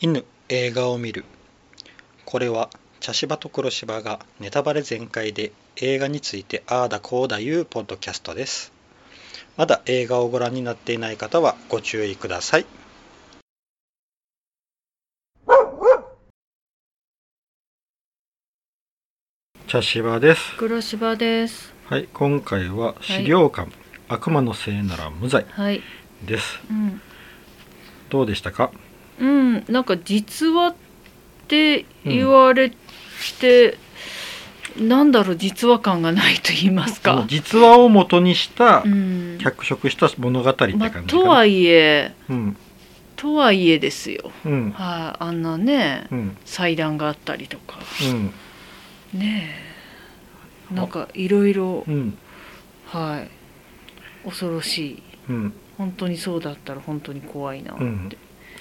犬映画を見る。これは茶芝と黒芝がネタバレ全開で映画についてああだこうだいうポッドキャストです。まだ映画をご覧になっていない方はご注意ください。茶芝です。黒芝です。はい今回は資料館、悪魔のせいなら無罪はい。です。うん。どうでしたか？うん、なんか実話って言われて、なんだろう実話感がないと言いますか。実話を元にしたうん。脚色した物語って感じまあとはいえうん。とはいえですよ。うん。はい、あんなねうん。祭壇があったりとか。うん。ねえ。なんかいろいろうん。はい。恐ろしい。うん。本当にそうだったら本当に怖いなって、うん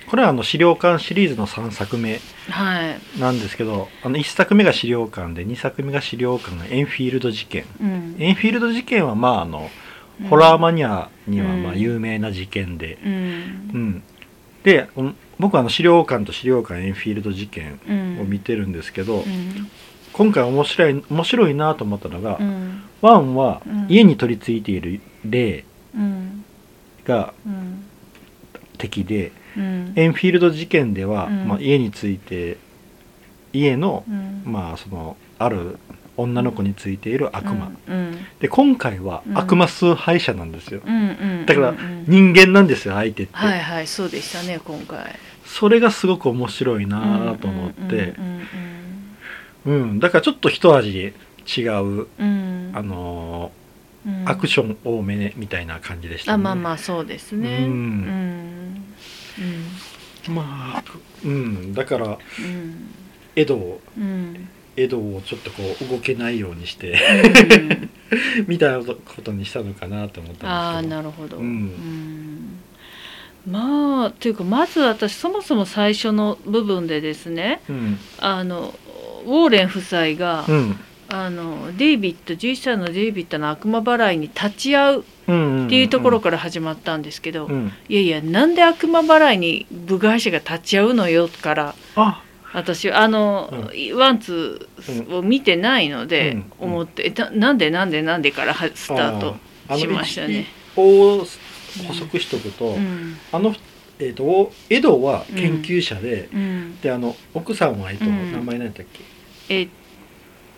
これはあの資料館シリーズの3作目はい、なんですけどあの1作目が資料館で2作目が資料館のエンフィールド事件。うん。エンフィールド事件はまああのうん。ホラーマニアにはまあうん有名な事件で、ううん。んで僕はあの資料館と資料館エンフィールド事件うん。を見てるんですけど、うん。今回面白い面白いなと思ったのが、うん。ワンはうん。家に取り付いている霊うん。がうん。敵で、うん。エンフィールド事件では、うん。まあ、家について家の、うん。まあそのある女の子についている悪魔、うん。で今回はうん。悪魔崇拝者なんですよ、だから人間なんですよ相手って、はいはいそうでしたね今回。それがすごく面白いなと思って。うんうんだからちょっと一味違う、あのアクション多めみたいな感じでしたあまあまあそうですね。うんうん。まあうん。だからうん。エドをうん。エドをちょっとこう動けないようにしてうん。みたことにしたのかなと思ったああんですけど。なるほど、まあというかまず私そもそも最初の部分でですねうん。あのウォーレン夫妻が、うんあのデイビッド11歳のデイビッドの悪魔払いに立ち会うっうんていうところから始まったんですけど、うん。いやいやなんで悪魔払いに部外者が立ち会うのよからあ。私あの、ワンツーを見てないので、うん。思ってななんでなんでなんでからはスタートしましたね。あの一応補足しとくと、うん。あの、えー、とエドは研究者で、うん。であの奥さんは、えっとうん。名前何だっけ？えっ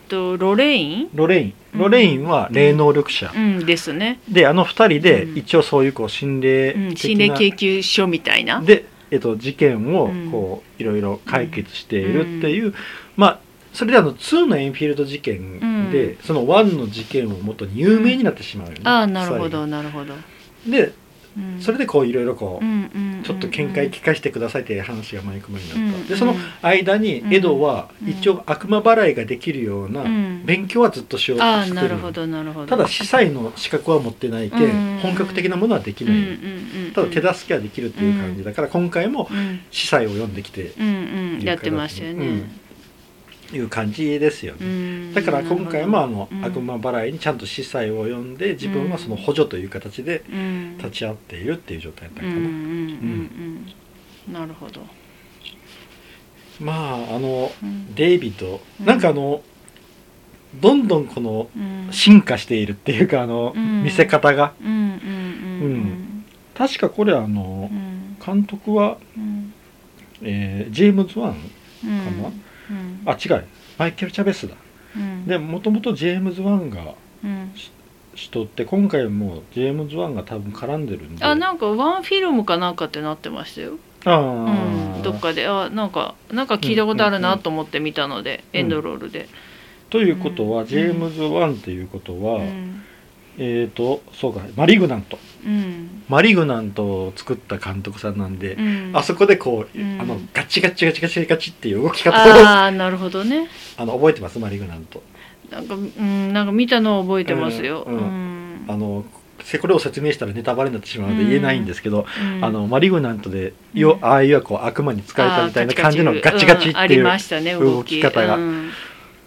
とロレイン、ロレイン。うん。ロレインは霊能力者、うん、ですね、であの二人でうん。一応そういうこう心霊心霊研究所みたいな？で、えっと、事件をうん。こういろいろ解決しているっていう、まあそれであの2のエンフィールド事件で、うその1の事件をもとに有名になってしまうよね、ああなるほ最どなるほど。後でうんそれでこういろいろこう、ちょっと見解聞かせてくださいっていう話が舞い込むようになった、うん。でその間にエドはうん。一応悪魔払いができるようなうん。勉強はずっとしようとしてる。ただ司祭の資格は持ってないけ、うん本格的なものはできうんない、ただ手助けはできるっていう感じだから今回もうん司祭を呼んできてやってましたよね。いう感じですよね、うん。だから今回もあの、うん。悪魔払いにちゃんと司祭を呼んで自分はその補助という形でうん。立ち会っているっていう状態だったかな、なるほど。まああのうん。デイビッド、うん。なんかあのどんどんこのうん。進化しているっていうかあの、うん。見せ方が。確かこれあのうん。監督は、うん。えージェームズ・ワンうんな？うんあ違う。マイケル・チャベスだ。うん。でもともとジェームズ・ワンがうん。人って今回もジェームズ・ワンが多分絡んでるんで。あなんかワンフィルムかなんかってなってましたよ。あうーん、どっかで。あなんかなんか聞いたことあるなと思って見たので、うん。エンドロールで。ということは、うん。ジェームズ・ワンっていうことは、うんえっ、とそうかマリグナント。うん。マリグナントを作った監督さんなんで、うん。あそこでこう、うん。あのガチガチガチガチガチっていう動き方をああなるほどね。あの覚えてます？マリグナント。なんかうんなんか見たのを覚えてますよ。うんあのせこれを説明したらネタバレになってしまうので言えないんですけど、うん。あのマリグナントでよ、うん。ああいうこう悪魔に使えたみたいな感じのガチガチ。っていう、ましたね動き方が。うん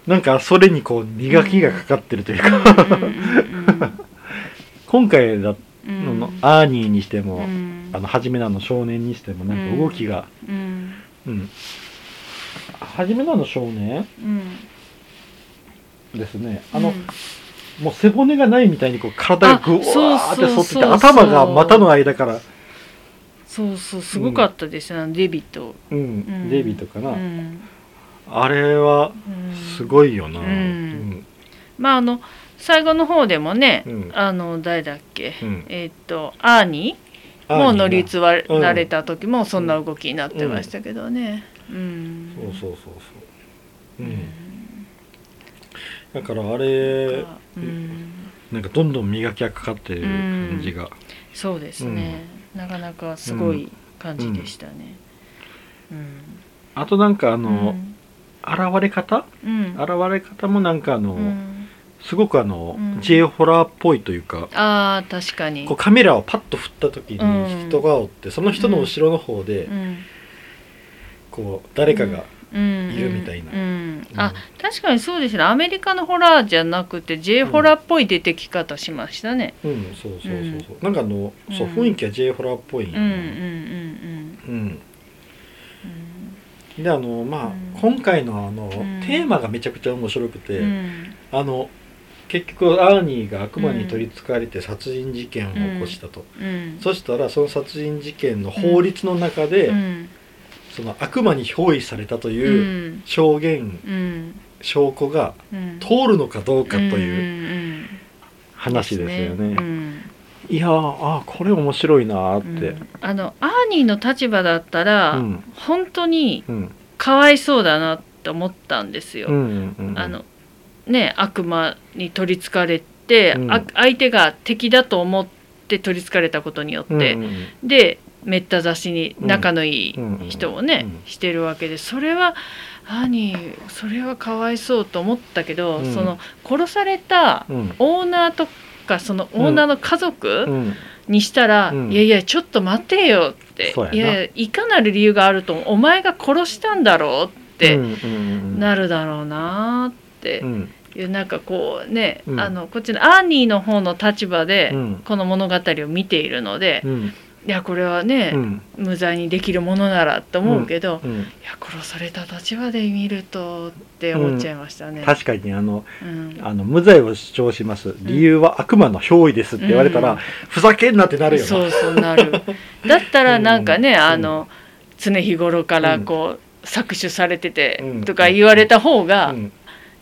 なんかそれにこう磨きがかかってるというか、うんうん今回だうん。ののアーニーにしても、うん。あの初めのあの少年にしてもなんか動きが。うん。うん。初めのあの少年うんですね。あの、うん。もう背骨がないみたいにこう体がぐわーってあ反ってて頭が股の間から。そうそうすごかったですね、あのデビット、うん、うん。デイビッドかな、うんあれはうんすごいよな、うん。まああの最後の方でもね、うん。あの誰だっけ、うん。えーっとアーニ？あーも乗り移うんられた時もそんな動きになってましたけどね。うん。そうそうそうそう。うん。だからあれうん。なんかどんどん磨きがかかってる感じが、そうですね、なかなかすごい感じでしたね。うん。あとなんかああの、現れ方？うん。現れ方もなんかあの、うん。すごくあの、うん。J ホラーっぽいというかああ確かに。こうカメラをパッと振った時うん。に人がおって、その人の後ろの方で、うん。こう誰かが、うん。いるみたいな。あ確かにそうですね。アメリカのホラーじゃなくて J ホラーっぽい出てき方しましたね。うんそうそうそうそう、なんかあの、そううん。雰囲気は J ホラーっぽい。うんうんうんうん。うんであのまあ、うん。今回のあの、ん。テーマがめちゃくちゃ面白くて、うん。あの結局アーニーが悪魔に取りつかれて殺人事件を起こしたと、うん。そしたらその殺人事件の法律の中で、うん。その悪魔に憑依されたといううん。証言、うん。証拠がうん。通るのかどうかといううん話ですよね。うんいやーあーこれ面白いなーって。うん。あのアーニーの立場だったら、うん。本当にうん。かわいそうだなって思ったんですよ。うんうんうんあのね悪魔に取りつかれて、うん。あ相手が敵だと思って取りつかれたことによって、うんうんでめった刺しに仲のいいうん人をね、うん。してるわけでそれは兄それはかわいそうと思ったけど、うん。その殺されたうん。オーナーとかそのオーナーの家う族ん。にしたら、うん。いやいやちょっと待てよっていやいかなる理由があるとお前が殺したんだろうってなるだろうなって。うん。いうなんかこうね、うん。あのこっちのアーニーの方の立場でうん。この物語を見ているので、うんいやこれはね、うん。無罪にできるものならと思うけど、いうん。や殺された立場で見るとって思っちゃいましたね。確かにあのうん。あの無罪を主張します。理由は悪魔の憑依ですって言われたら、うん。ふざけんなってなるよな。そうそうなる。だったらなんかね、うん。あの常日頃からこう、搾取されててうん。とか言われた方が、うん。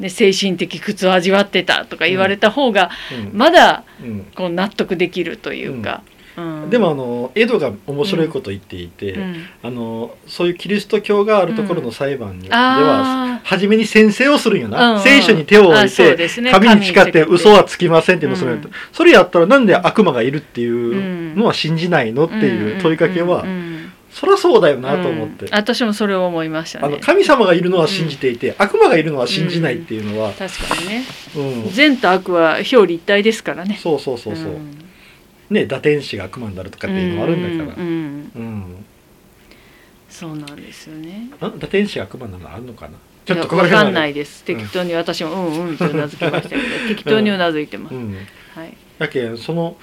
ね、精神的苦痛を味わってたとか言われた方が、うん。まだうん。こう納得できるというか。うんでもあのエドが面白いこと言っていて、うん。あのそういうキリスト教があるところの裁判では、あ初めに宣誓をするんよな、うんうん。聖書に手を置あいて、ね。紙に誓って嘘はつきませんっていうのをするんやとうんそれやったらなんで悪魔がいるっていうのは信じないのってーいう問いかけは、うん。うん。うんそりゃそうだよなと思って、うん。私もそれを思いましたね。あの神様がいるのは信じていて、悪魔がいるのは信じないっていうのは、確かにね。うん。善と悪は表裏一体ですからね。そうそうそうそう、んね打天使が悪魔になるとかっていうのもあるんだから。うんうんうん、そうなんですよね。あ打天使が悪魔なのあるのかな？ちょっとわかんないいです。適当に私もうんうんってうなずきましたけど、適当にうなずいてます。うん。はい。だけんその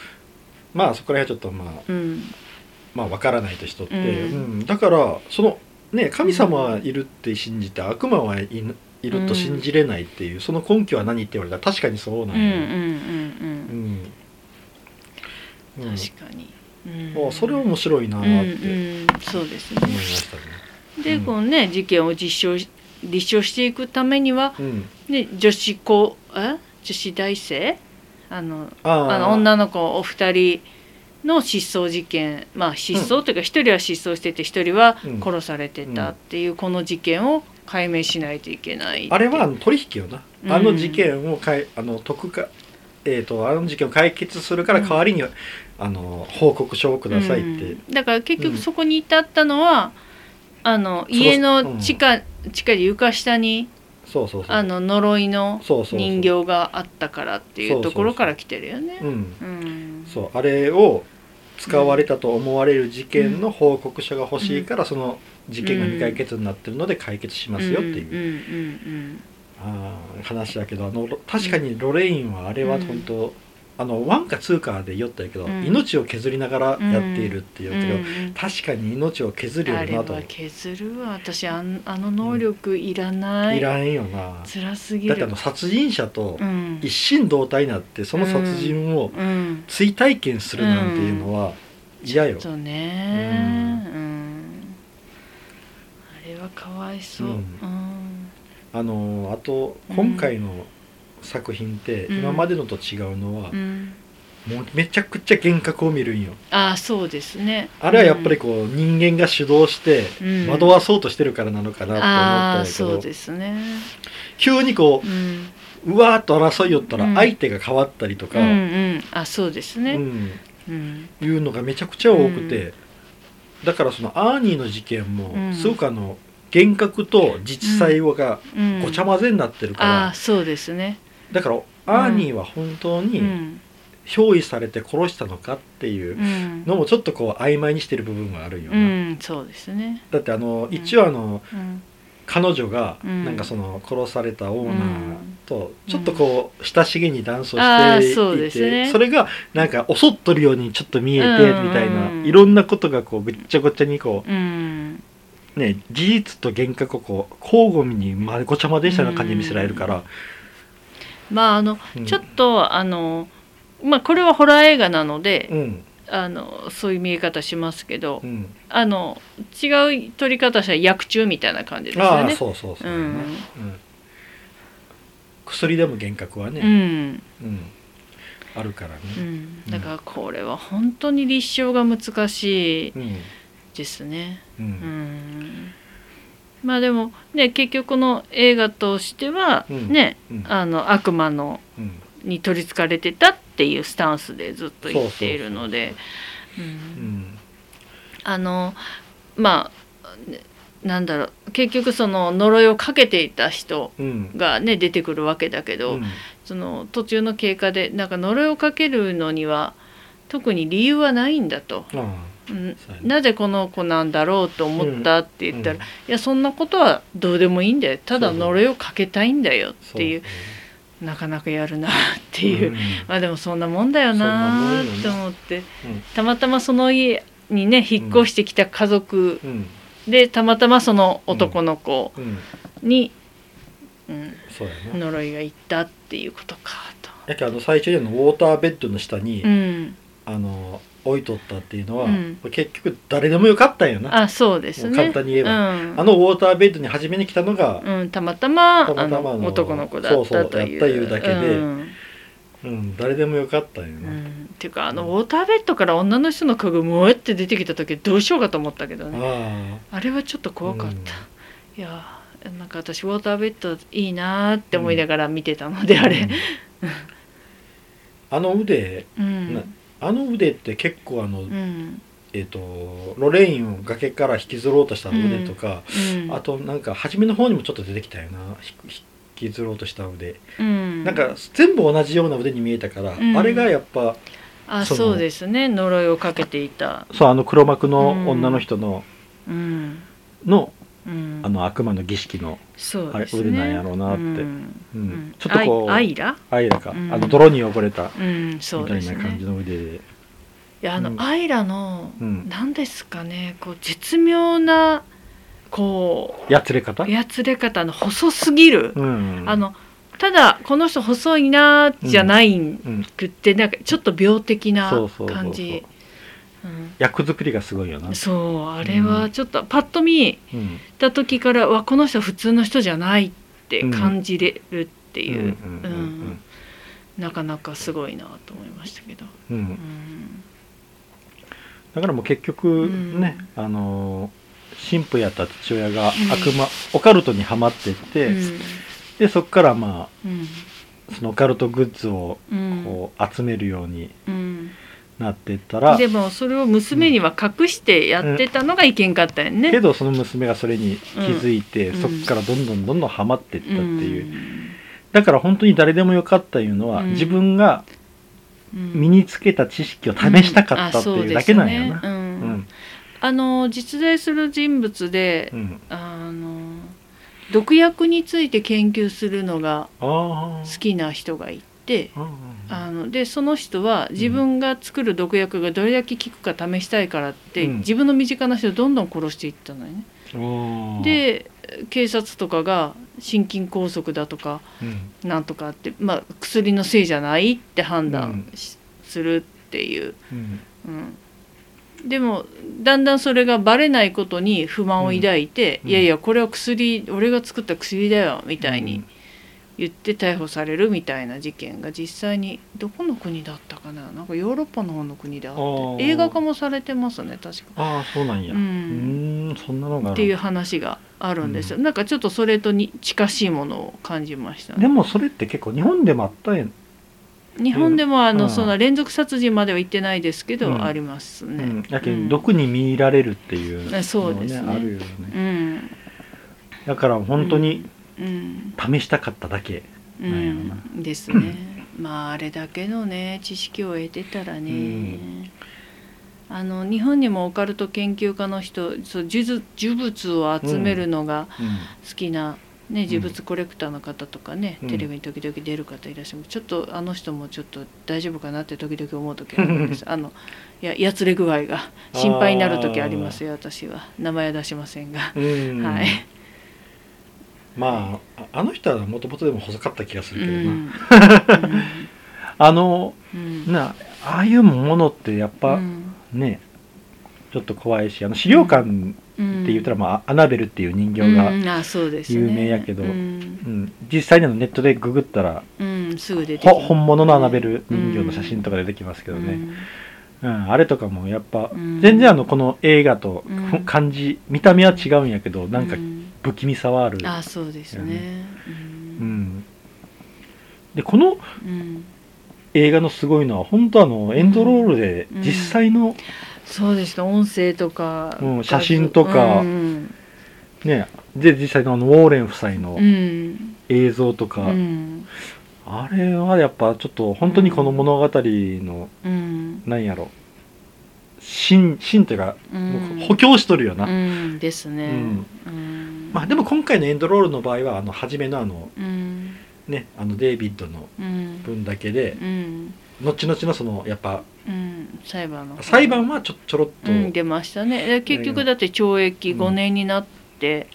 まあそこら辺はちょっとまあうん。まあわからないと人って、うん。うん。だからそのね神様はいるって信じて悪魔はいないると信じれないっていう、その根拠は何って言われたら確かにそうなんよ、うんうんうんうん。うん。うん確かに。うん。あそれは面白いなって。うんそうですね。思い。ましたね。でうんこのね事件を実証し立証していくためにはうん、ね女子高え？女子大生？あのあー。あの女の子お二人の失踪事件。まあ失踪というか一人は失踪してて一人はうん。殺されてたっていうこの事件を解明しないといけないあれは取引よな、うん。あの事件をかいあの解くかえー、とあの事件を解決するから代わりに、あの報告書をくださいって、うん。だから結うん局そこに至ったのは、あの家の地下、地下で床下にそうそうそう。あの呪いの人形があったからっていうところから来てるよね。うん。うん。そうあれを使われたと思われる事件の報告書が欲しいから、その事件が未解決になってるので解決しますよっていう、うん。うん。あー話だけどあの確かにロレインはあれは本当、あのワンかツーかで言ったけど、うん。命を削りながらやっているって言うけど、うん確かに命を削るよあれなとは削るわ。私あんあの能力いらない、いらんよな。辛すぎる。だってあの殺人者とうん。一心同体になってその殺人をうん。追体験するなんていうのは嫌よ、そうね。うん、あれはかわいそう、あのあとうん今回の作品ってうん。今までのと違うのは、うん。もうめちゃくちゃ幻覚を見るんよ。ああそうですね。あれはやっぱりこう人間が主導してうん。惑わそうとしてるからなのかなって思ったんやけど、そうですね。急にこうん。ううわーっと争いよったらうん。相手が変わったりとか、うんうん。あそうですね。うん。うん。いうのがめちゃくちゃ多くて、だからそのアーニーの事件もうん。すごくあの幻覚と実際がうん。ごちゃ混ぜになってるから、ああそうですねだからアーニーは本当うにん。憑依されて殺したのかっていううん。のもちょっとこう曖昧にしてる部分があるような、んそうですね。だってあのうん。一応あのうん。彼女がうん。なんかその殺されたオーナーとうんちょっとこう親しげにダンスをしていてね。それがなんか襲っとるようにちょっと見えてうんみたいないろんなことがこうぐっちゃごちゃにこうね事実と幻覚をこう交互にまごちゃ混ぜしたような感じに見せられるからまああのうん。ちょっとあのまあこれはホラー映画なのでうん。あのそういう見え方しますけどうん。あの違う撮り方したら薬中みたいな感じですよね。ああそうそうそうだねうん。うん。薬でも幻覚はねうん。うん。あるからうねん、だからこれは本当に立証が難しいうん。ですね。ううんんまあでもね結局この映画としてはうん。ね、うん。あの悪魔のうん。に取りつかれてたっていうスタンスでずっと言っているのでううんん。あのまあねなんだろう結局その呪いをかけていた人うん。がね出てくるわけだけど、うん。その途中の経過でなんか呪いをかけるのには特に理由はないんだと。うん。なぜこの子なんだろうと思ったって言ったら、うん。いやそんなことはどうでもいいんだよ。ただ呪いをかけたいんだよっていうなかなかやるなっていう、うん。まあでもそんなもんだよなと思って。うん。たまたまその家にね引っ越してきた家族うん。でたまたまその男の子うん。に、うん呪いがいったっていうことかやけの最初のウォーターベッドの下に、と。うん、あの置いとったっていうのは、うん。結局誰でもよかったんよな。あそうですね。簡単に言えば。うん、あのウォーターベッドに初めに来たのが、うん、たまたまたまたまのあの男の子だったという。そうそうやったいうだけで。うん。うん、誰でもよかったんよな、うん。っていうかあのウォーターベッドから女の人の顔がもうって出てきた時どうしようかと思ったけどね。ああれはちょっと怖かった、いやなんか私ウォーターベッドいいなーって思いながら見てたので、ああれ、あの腕うん。なあの腕って結構あの、うん。えっ、とロレインを崖から引きずろうとした腕とか、うん、あとなんか初めの方にもちょっと出てきたよなひ引きずろうとした腕、うん、なんか全部同じような腕に見えたから、うん。あれがやっぱあそうですね。呪いをかけていた。そうあの黒幕の女の人の、うん、のうん、あの悪魔の儀式の、あれ腕なんやろうなって。うん。ちょっとこうアイラ？アイラか、うん。あの泥に汚れたみたいな感じの腕で、いやあの、うん。アイラのうん。何ですかね。こう絶妙なこやつれ方？うやつれ方の細すぎる、うん、あのただこの人細いなーじゃないくってなんかちょっと病的なそうそうそうそう。感じ。うん役作りがすごいよな、そうあれはちょっとパッと見うん。た時からわこの人は普通の人じゃないって感じれるっていう、うんうんうんなかなかすごいなと思いましたけど、うん。うん。うんだからもう結局ね、あの神父やった父親が悪魔、オカルトにはまってって、うん。でそこからまうん。あそのオカルトグッズをうん。こう集めるようにうんなってったら、でもそれを娘には隠してやってたのがいけんかったよね。けどその娘がそれに気づいて、うん。そこからどんどんどんどんハマっていったっていう、うん。だから本当に誰でもよかったいうのは、うん。自分がうん。身につけた知識を試したかったっていうだけなんやな。うん。あの実在する人物で、うん。あの毒薬について研究するのが好きな人がいてうんうんあのでその人は自分が作る毒薬がどれだけ効くか試したいからって、うん。自分の身近な人をどんどん殺していったのよね。で警察とかが心筋梗塞だとかうん。なんとかって、まあ、薬のせいじゃないって判断しするっていう、うん。うん、でもだんだんそれがバレないことに不満を抱いて、うん。いやいやこれは薬俺が作った薬だよみたいに言って逮捕されるみたいな事件が実際にどこの国だったかな？なんかヨーロッパの方の国であって映画化もされてますね確か。ああそうなんや。ううんそんなのがっていう話があるんですよ、なんかちょっとそれとに近しいものを感じましたね。でもそれって結構日本でもあったんや日本でもあの、うん。そんな連続殺人までは言ってないですけど、うん。ありますね、うん、だけうん。ど毒に見入られるっていうのあそうですね。あるよね。うん。だから本当にうん試したかっただけ、うなんやろな、ん、ですね。まああれだけのね知識を得てたらね、うん。あの日本にもオカルト研究家の人そう呪物を集めるのが好きな、ね、呪物コレクターの方とかね、うん。テレビに時々出る方いらっしゃるちょっとあの人もちょっと大丈夫かなって時々思う時あるんです。あのいややつれ具合が心配になる時ありますよ私は。名前は出しませんが、うん。はい、まあああの人はもともとでも細かった気がすうるけどな、ん。あのうん。なああいうものってやっぱ、うん。ねちょっと怖いしあの資料館って言ったら、まあ、アナベルっていう人形が、有名やけど実際にあのネットでググったらうんすぐ出て本物のアナベル人形の写真とか出てきますけどね、うん。あれとかもやっぱ、うん。全然あのこの映画とうん。感じ見た目は違うんやけどなんかうん不気味さはある、あそうですね。う。ん、でこのうん。映画のすごいのは本当あのエンドロールでうん。実際の、そうですね。音声とか、うん写真とかうんねで実際のあのウォーレン夫妻のうん。映像とか、うん。あれはやっぱちょっと本当にこの物語のうん。なんやろ。真真というか、うん。補強しとるよな、うんですね。うん。うんまあでも今回のエンドロールの場合はあの初めのあのうん。ねあのデイビッドのうん。分だけでうん。後々のそのやっぱうん。裁判の。裁判はちょちょろっと、うん出ましたね。で結局だって懲役5年になって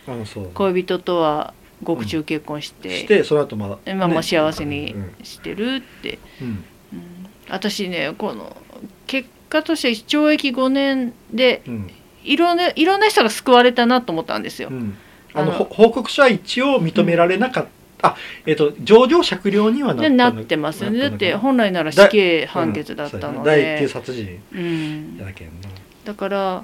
恋人とは獄中結婚して、してその後まだ、まあまあね幸せにうん。してるって。うん。うん。私ねこの結果として懲役5年でうん。いろんないろんな人が救われたなと思ったんですよ。う。んあの報告書は一応認められなかった、あえっ、と上場酌量にはなってますよねだってな本来なら死刑判決だったので、殺人うん。じゃなきゃなだから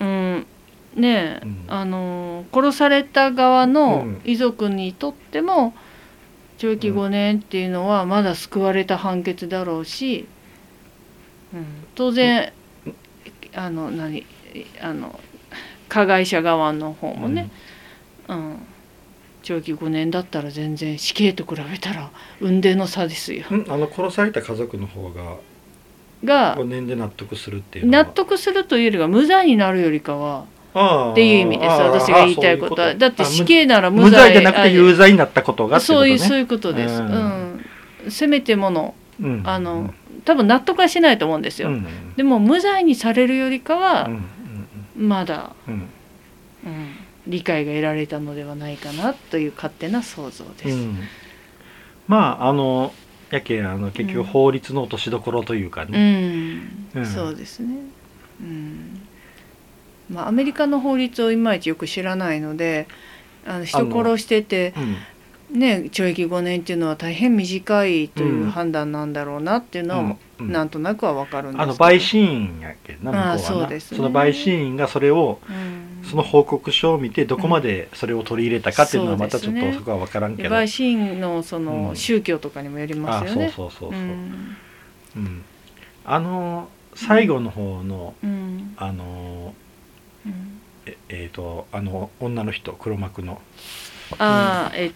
うんねえ、うん。あの殺された側のうん。遺族にとっても懲役5年っていうのはまだ救われた判決だろうし、うん、当然、あの何あの加害者側の方もね、うん懲役5年だったら全然死刑と比べたら雲泥の差ですよ。うんあの殺された家族の方がが5年で納得するっていう納得するというよりは無罪になるよりかはっていう意味です。私が言いたいことは。あだって死あ刑なら無無罪罪じゃなくて有罪になったことがねそういうそういうことです、ううん。んせめてものうん。あの多分納得はしないと思うんですよ、うん。でも無罪にされるよりかうはん。まだ、うん。うん。うん、理解が得られたのではないかなという勝手な想像です、うん。まああのやけんあの結うん。局法律の落としどころというかうね、ん。うん。そうですね。うん。まあアメリカの法律をいまいちよく知らないので、あの人殺しててうん。ね懲役5年っていうのは大変短いといううん。判断なんだろうなっていうのは、うんなんとなくはわかるんですけど。あの陪審員やっけんな向こうはな。そね。の陪審員がそれをうん。その報告書を見てどこまでそれを取り入れたかっていうのはまたちょっとそこは分からんけでど、陪審員のそのうん。宗教とかにもよりますよね。そうそうそう、う。ん。うん。あの最後の方のうん。あのうん。ええーとあの女の人黒幕の、ああえっうん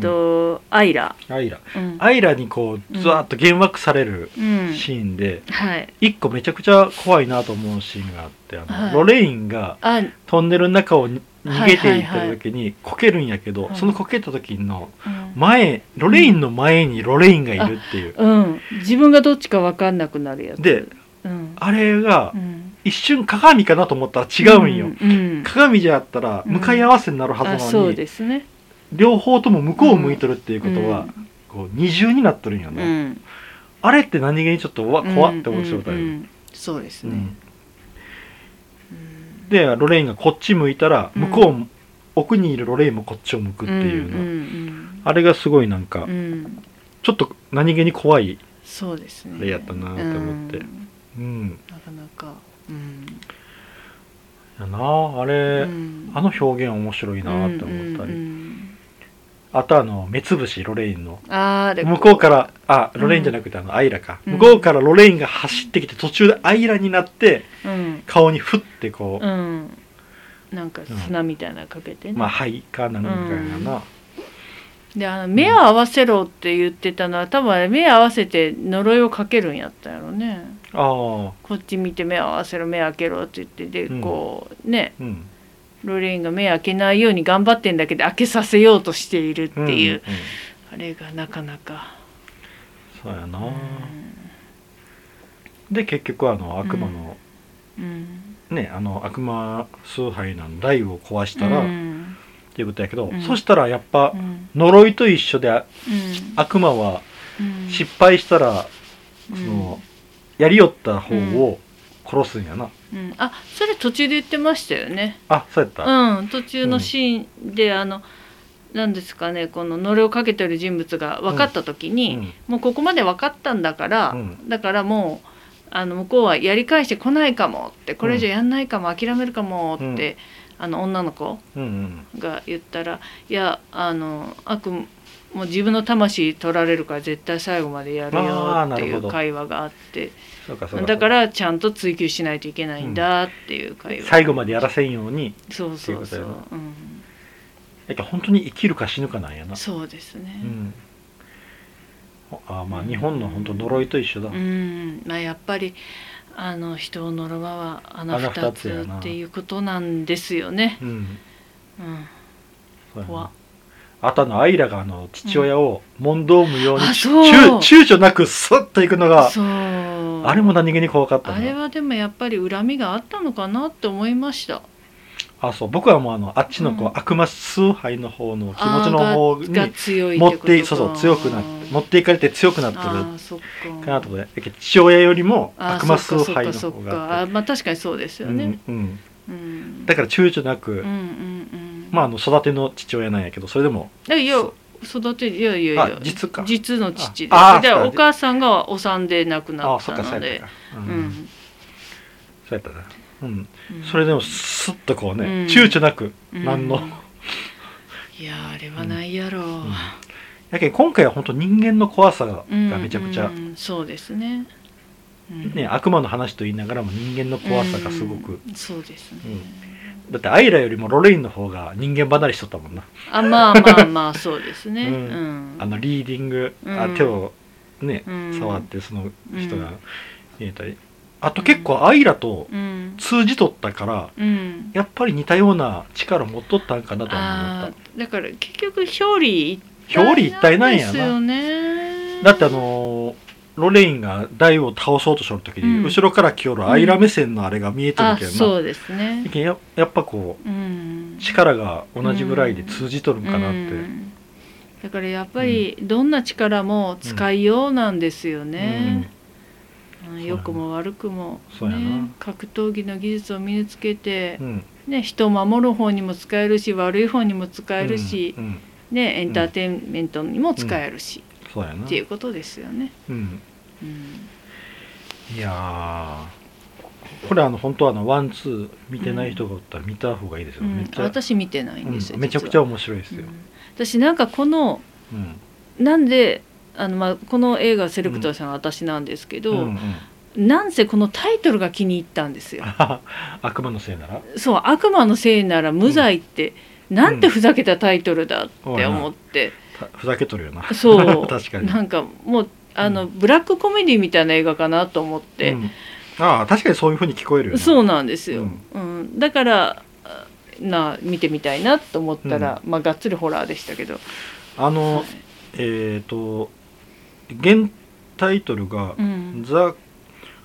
とアイラ。アイラ。うん。アイラにこうずわっと幻惑されるうん。シーンで、はい。一個めちゃくちゃ怖いなと思うシーンがあってあの、はい。ロレインがあトンネルの中をに逃げていった時にこけるんやけど、はい。そのこけた時のうん。前ロレインの前にロレインがいるっていう、うん、自分がどっちか分かんなくなるやつ。でうん。あれがうん、一瞬鏡かなと思ったら違うんよ、鏡じゃあったら向かい合わせになるはずなのに、ですね両方とも向こうを向いとるっていうことは、うん。こう二重になっとるんようね、ん。あれって何気にちょっとうわ怖って思ってしまったよ、うんうんうん。そうですね、うん。でロレインがこっち向いたらうん。向こう、奥にいるロレインもこっちを向くっていうの、んうんあれがすごいなんか、うん。うんちょっと何気に怖いそうですね。あれやったなって思って。うん。うん。なかなか。うん。やなあれ、うん。あの表現面白いなって思ったり、うんうんあとあの目つぶしロレインの。あーで向こうからあロレインじゃなくてあのアイラか、うん。向こうからロレインが走ってきて途中でアイラになってうん。顔にふってこう、うん。なんか砂みたいなのかけてね、まあ灰かなんかやな、であの目を合わせろって言ってたのは多分あれ目合わせて呪いをかけるんやったやろね。ああこっち見て目合わせろ目開けろって言ってでうん。こうね。うんロレインが目開けないように頑張ってんだけど開けさせようとしているっていう、んんあれがなかなか、そうやな、うん。で結局あの悪魔の、うん、ねあの悪魔崇拝の雷雨を壊したら、っうん。ていうことやけど、うん。そしたらやっぱうん。呪いと一緒で悪魔はうん。失敗したら、うん。そのやりよった方を殺すんやな、うん、あそれ途中で言ってましたよね。あそうやった、うん。途中のシーンで、あのなんですかねこの呪いをかけてる人物が分かった時に、うん。もうここまで分かったんだから、うん。だからもうあの向こうはやり返してこないかもってこれ以上やんないかも、諦めるかもって、あの女の子うんうんが言ったらいやあの悪もう自分の魂取られるから絶対最後までやるよっていう会話があって。だからちゃんと追求しないといけないんだっていう会話、最後までやらせんようにそうそうそう、うん、やけど本当に生きるか死ぬかなんやな、そうですね。うん、あまあ日本の本当呪いと一緒だ、うん、まあやっぱりあの人を呪わは穴穴二二つっていうことなんですよね。うん。うん、怖なあとあのアイラがあの父親を問答無用に、う。躊躇なくスッと行くのがあれも何気に怖かったなあれはでもやっぱり恨みがあったのかなって思いました。あそう。僕はもうあのあっちのこう、うん。悪魔崇拝の方の気持ちの方に持ってそうそう強くなって持っていかれて強くなってるか。かなと思って父親よりも悪魔崇拝の方がああまあ確かにそうですよね。うんうん、うん。だから躊躇なく、うんうんうんまああの育ての父親なんやけどそれでも。いやいや育ていやいやいや。あ実か。実の父で。お母さんがお産で亡くなったかそうのでううん。ん。そうやったな、うん、うん。それでもスッとこうね、うん。躊躇なくうん。何の、いやあれはないやろ。う、やけん今回は本当人間の怖さが,、うんめちゃくちゃ、うんそうですね、うん。ね、悪魔の話と言いながらも人間の怖さがすごく、うん。そうですね、だってアイラよりもロレインの方が人間離れしとったもんな、あまあまあまあ そうですね、ううん。んあのリーディング、あうん。手をね、うん。触ってその人がうん。見えたり、あと結構アイラとうん。通じとったからうん。やっぱり似たような力持っとったんかなとは思っあーだから結局表裏一た表裏一体なんやだってあのーロレインが台を倒そうとしとる時に、うん。後ろから来よるアイラ目線のあれが見えてるあけどな、そうですね。やっぱこううん。力が同じぐらいで通じとるんかなって、うん。だからやっぱりどんな力も使いようなんですよね、うん。良くも悪くも、ね、格闘技の技術を身につけてう、ん。ね、人を守る方にも使えるし悪い方にも使えるし、うん。うん。ね、エンターテインメントにも使えるし、そうやな。っていうことですよね。うん、うん。いやー。これあの本当はあのワンツー見てない人がおったら見た方がいいですよ、うん。私見てないんですよ、うん。めちゃくちゃ面白いですよ、うん。私なんかこのうん。なんであの、まあ、この映画セレクトしたのは私なんですけど、うんうん。なんせこのタイトルが気に入ったんですよ。悪魔のせいなら？そう悪魔のせいなら無罪って、なんてふざけたタイトルだって思って、たふざけとるよな。そう。確かに。なんかもうあの、ブラックコメディみたいな映画かなと思って、うん。ああ確かにそういうふうに聞こえるよな。そうなんですよ、うん。だからあな見てみたいなと思ったら、まあがっつりホラーでしたけど、あの、はい。えっ、と現タイトルがうん「ザ・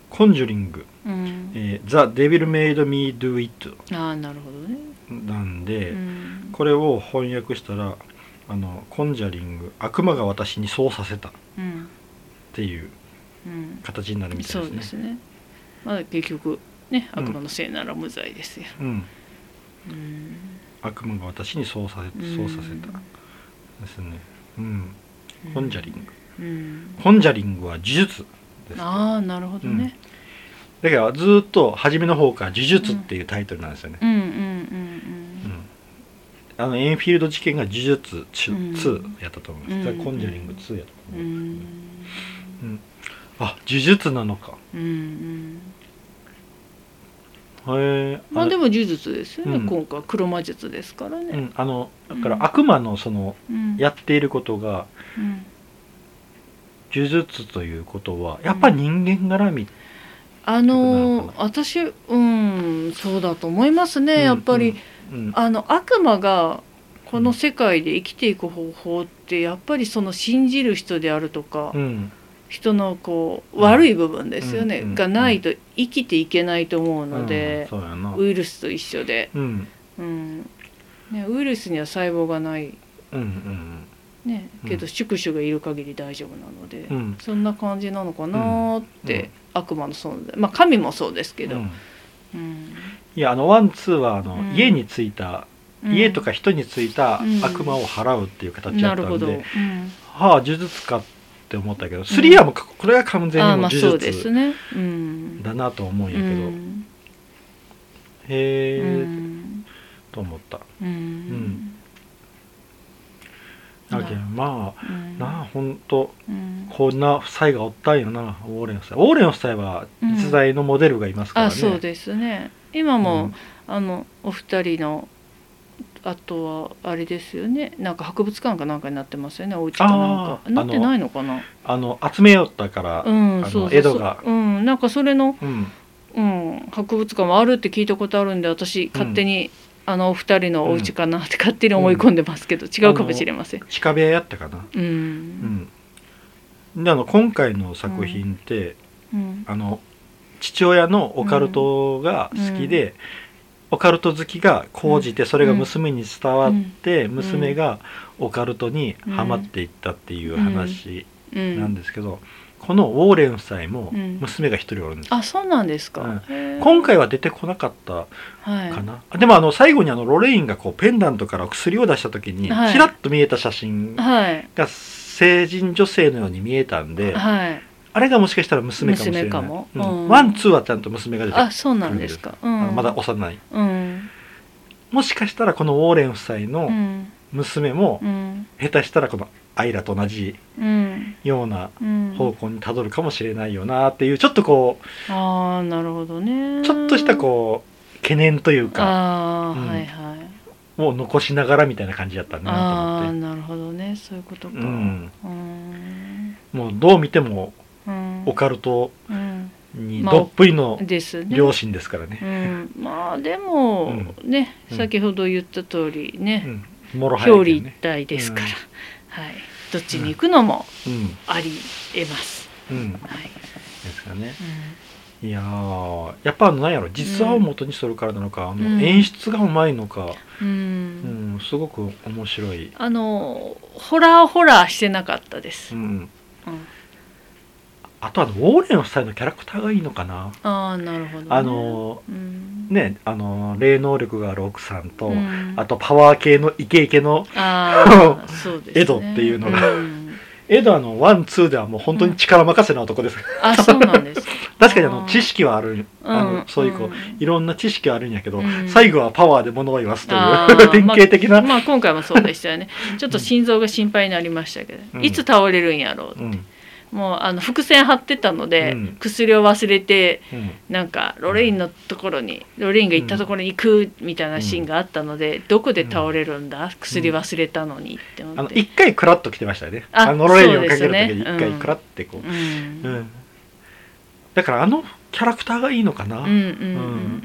コンジュリング」うん。えー「ザ・デビル・メイド・ミー・ドゥ・イット。ああなるほどね、」なんで、うん。これを翻訳したら「あのコンジャリング悪魔が私にそうさせた」っうん。ていううん、形になるみたそいうですね。ですね。まあ結局ねうん。悪魔のせいなら無罪ですよ、うん、うん。悪魔が私にそうさせそうさせた。ですね。うん、コンジャリング。うん。コンジャリングは呪術です。ああなるほどね、だからずーっと初めの方から呪術っていうタイトルなんですよね。うん、うんうんうんあのエンフィールド事件が呪術2うん。やったと思います。うん。コンジャリング2やったと思います。ん。あ、呪術なのか。うんうんへえ。まあでも呪術ですよね、うん。今回黒魔術ですからね、うん、あのだからうん。悪魔のそのうん。やっていることがうん。呪術ということはやっぱり人間絡み、あの私うんそうだと思いますね、やっぱり、うん。あの悪魔がこの世界で生きていく方法ってやっぱりその信じる人であるとか、うん。人のこう悪い部分ですよね、うん。がないと生きていけないと思ううん。ので、そうやな。ウイルスと一緒で、うん。うん。ね、ウイルスには細胞がない、うんうんね、けどうん。宿主がいる限り大丈夫なので、うん。そんな感じなのかなーって、うん。悪魔の存在。まあ神もそうですけど、うん。うんいやあのワンツーはあの、うん。家についたうん。家とか人についたうん。悪魔を払うっていう形だなるほど、ったんで、うん。はあ呪術かって思ったけどスリーはもうこれは完全にああまあもう呪そうです術ね、うん、だなと思うんやけど、うん。へえ、うん。と思った。うん。だけどまあうん。なあほんとうん。こんな夫妻がおったんよなオーレン夫妻。オーレン夫妻は実在のモデルがいますからね、あそうですね今も、うん。あのお二人のあとはあれですよね。なんか博物館かなんかになってますよね。お家かなんか。なってないのかな？あの集めよったから、うんそう江戸が。うん。なんかそれの、うん。うん、博物館もあるって聞いたことあるんで私勝手に、あのお二人のお家かなって勝手に思い込んでますけど、違うかもしれません。地下部屋やったかな。うん。うん。であの今回の作品って、うん。あの父親のオカルトが好きで、オカルト好きが高じてそれが娘に伝わって、ん。娘がオカルトにはまっていったっていう話うん。なんですけど、このウォーレン夫妻もうん。娘が一人おるんです、あそうなんですか。うん。今回は出てこなかったはい。かな、でもあの最後にあのロレインがこうペンダントから薬を出した時にはい。ちらっと見えた写真はい。が成人女性のように見えたんで、はい。あれがもしかしたら娘かもしれない。ワンツーはちゃんと娘が出てくるあそうなんですか。まだ幼い。うん。もしかしたらこのウォーレン夫妻うのん。娘もうん。下手したらこのアイラと同じうん。ようなうん。方向にたどるかもしれないよなっていうちょっとこああなるほどね。うちょっとしたこう懸念というかああ、うん。はいはい。を残しながらみたいな感じだったなとああ思って。なるほどね。そういうことか。うん。うん。もうどう見てもうんオカルトうん。にまあどっぷりの。両親ですからね、うん、まあでも、ねうん。先ほど言った通りね、表裏一体ですから、うん。はい、どっちに行くのもうん。ありえます。い。ですかね。いやーやっぱなんやろ実話を元にするからなのか、あうん。の演出がうまいのか、うん、ううんんすごく面白い、あのホラーホラーしてなかったです。うん、うん、あとあのウォーレン夫妻のキャラクターがいいのかな、ああなるほど、ね。あのうん、ねあの霊能力がある奥さんと、うん。あとパワー系のイケイケの そうです、ね。エドっていうのが。うん。エドあのワンツーではもう本当に力任せな男です、あそうなんです。確かにあの知識はあるあの、うんそういうこう、うん。いろんな知識はあるんやけど、うん。最後はパワーで物を言わすとあいうー 典型的な、まあ、まあ今回もそうでしたよね。ちょっと心臓が心配になりましたけど、うん。いつ倒れるんやろう、うんもうあの伏線張ってたので、うん。薬を忘れてうん。なんかロレインのところにロレインが行ったところに行くみたいなシーンがあったので、どこで倒れるんだ？薬忘れたのにってあ思って、の一回クラッと来てましたよね。ああのロレインをかける時そうで一回クラッてこう、うん。うん。だからあのキャラクターがいいのかな、うんうんうんう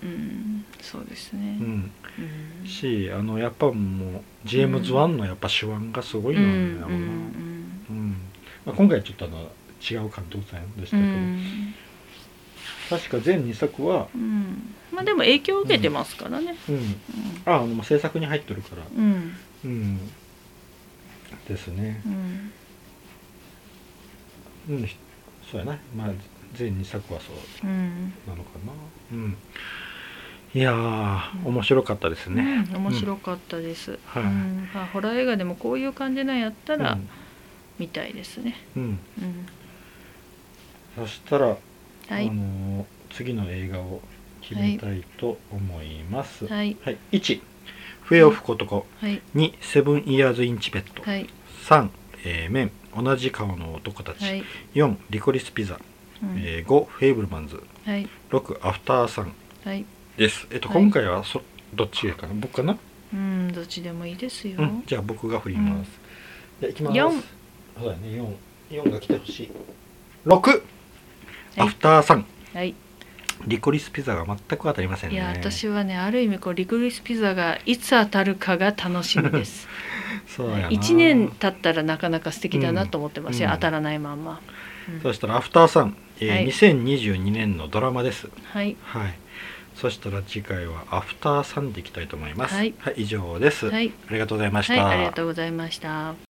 んそうですね、うん。うん。しあのやっぱもうジェームズ・ワンのやっぱ手腕がすごいのよね、うんうんうんまあ、今回ちょっとあの違う監督さんでしたうけど、ん。確か全2作は、うん。まあでも影響を受けてますからね。うん、ああの制作に入ってるから。うん。うん。ですね。うん。うん。そうやな。まあ全2作はそううん。なのかな。うん。いやー面白かったですね、うん。面白かったです、はい。うん。まあホラー映画でもこういう感じなんやったうん。ら見たいですね、うん、うん。そしたら、はあいのー次の映画を決めたいと思います。はい。はい。1、フェオフコトコ。はい。2、セブンイヤーズインチベット。はい。3、えー、メン、同じ顔の男たち。はい。4、リコリスピザ。うん。えー、5、フェイブルマンズ。はい。6、アフターサン。はい。です。えっと、はい。今回はそどっちかな？僕かな、うんどっちでもいいですよ、うん、じゃあ僕が振ります。じゃあ、いきます。四そうだね、4。4が来てほしい。6、はいアフターサン。はいリコリスピザが全く当たりませんね。いや私はねある意味こうリクリスピザがいつ当たるかが楽しみです そうやな1年経ったらなかなか素敵だなと思ってますよ、うん当たらないまんま、うんそしたらアフターさん、えーはい2022年のドラマです。はいはい。そしたら次回はアフターさんでいきたいと思います。はい以上です、はいありがとうございました。はいありがとうございました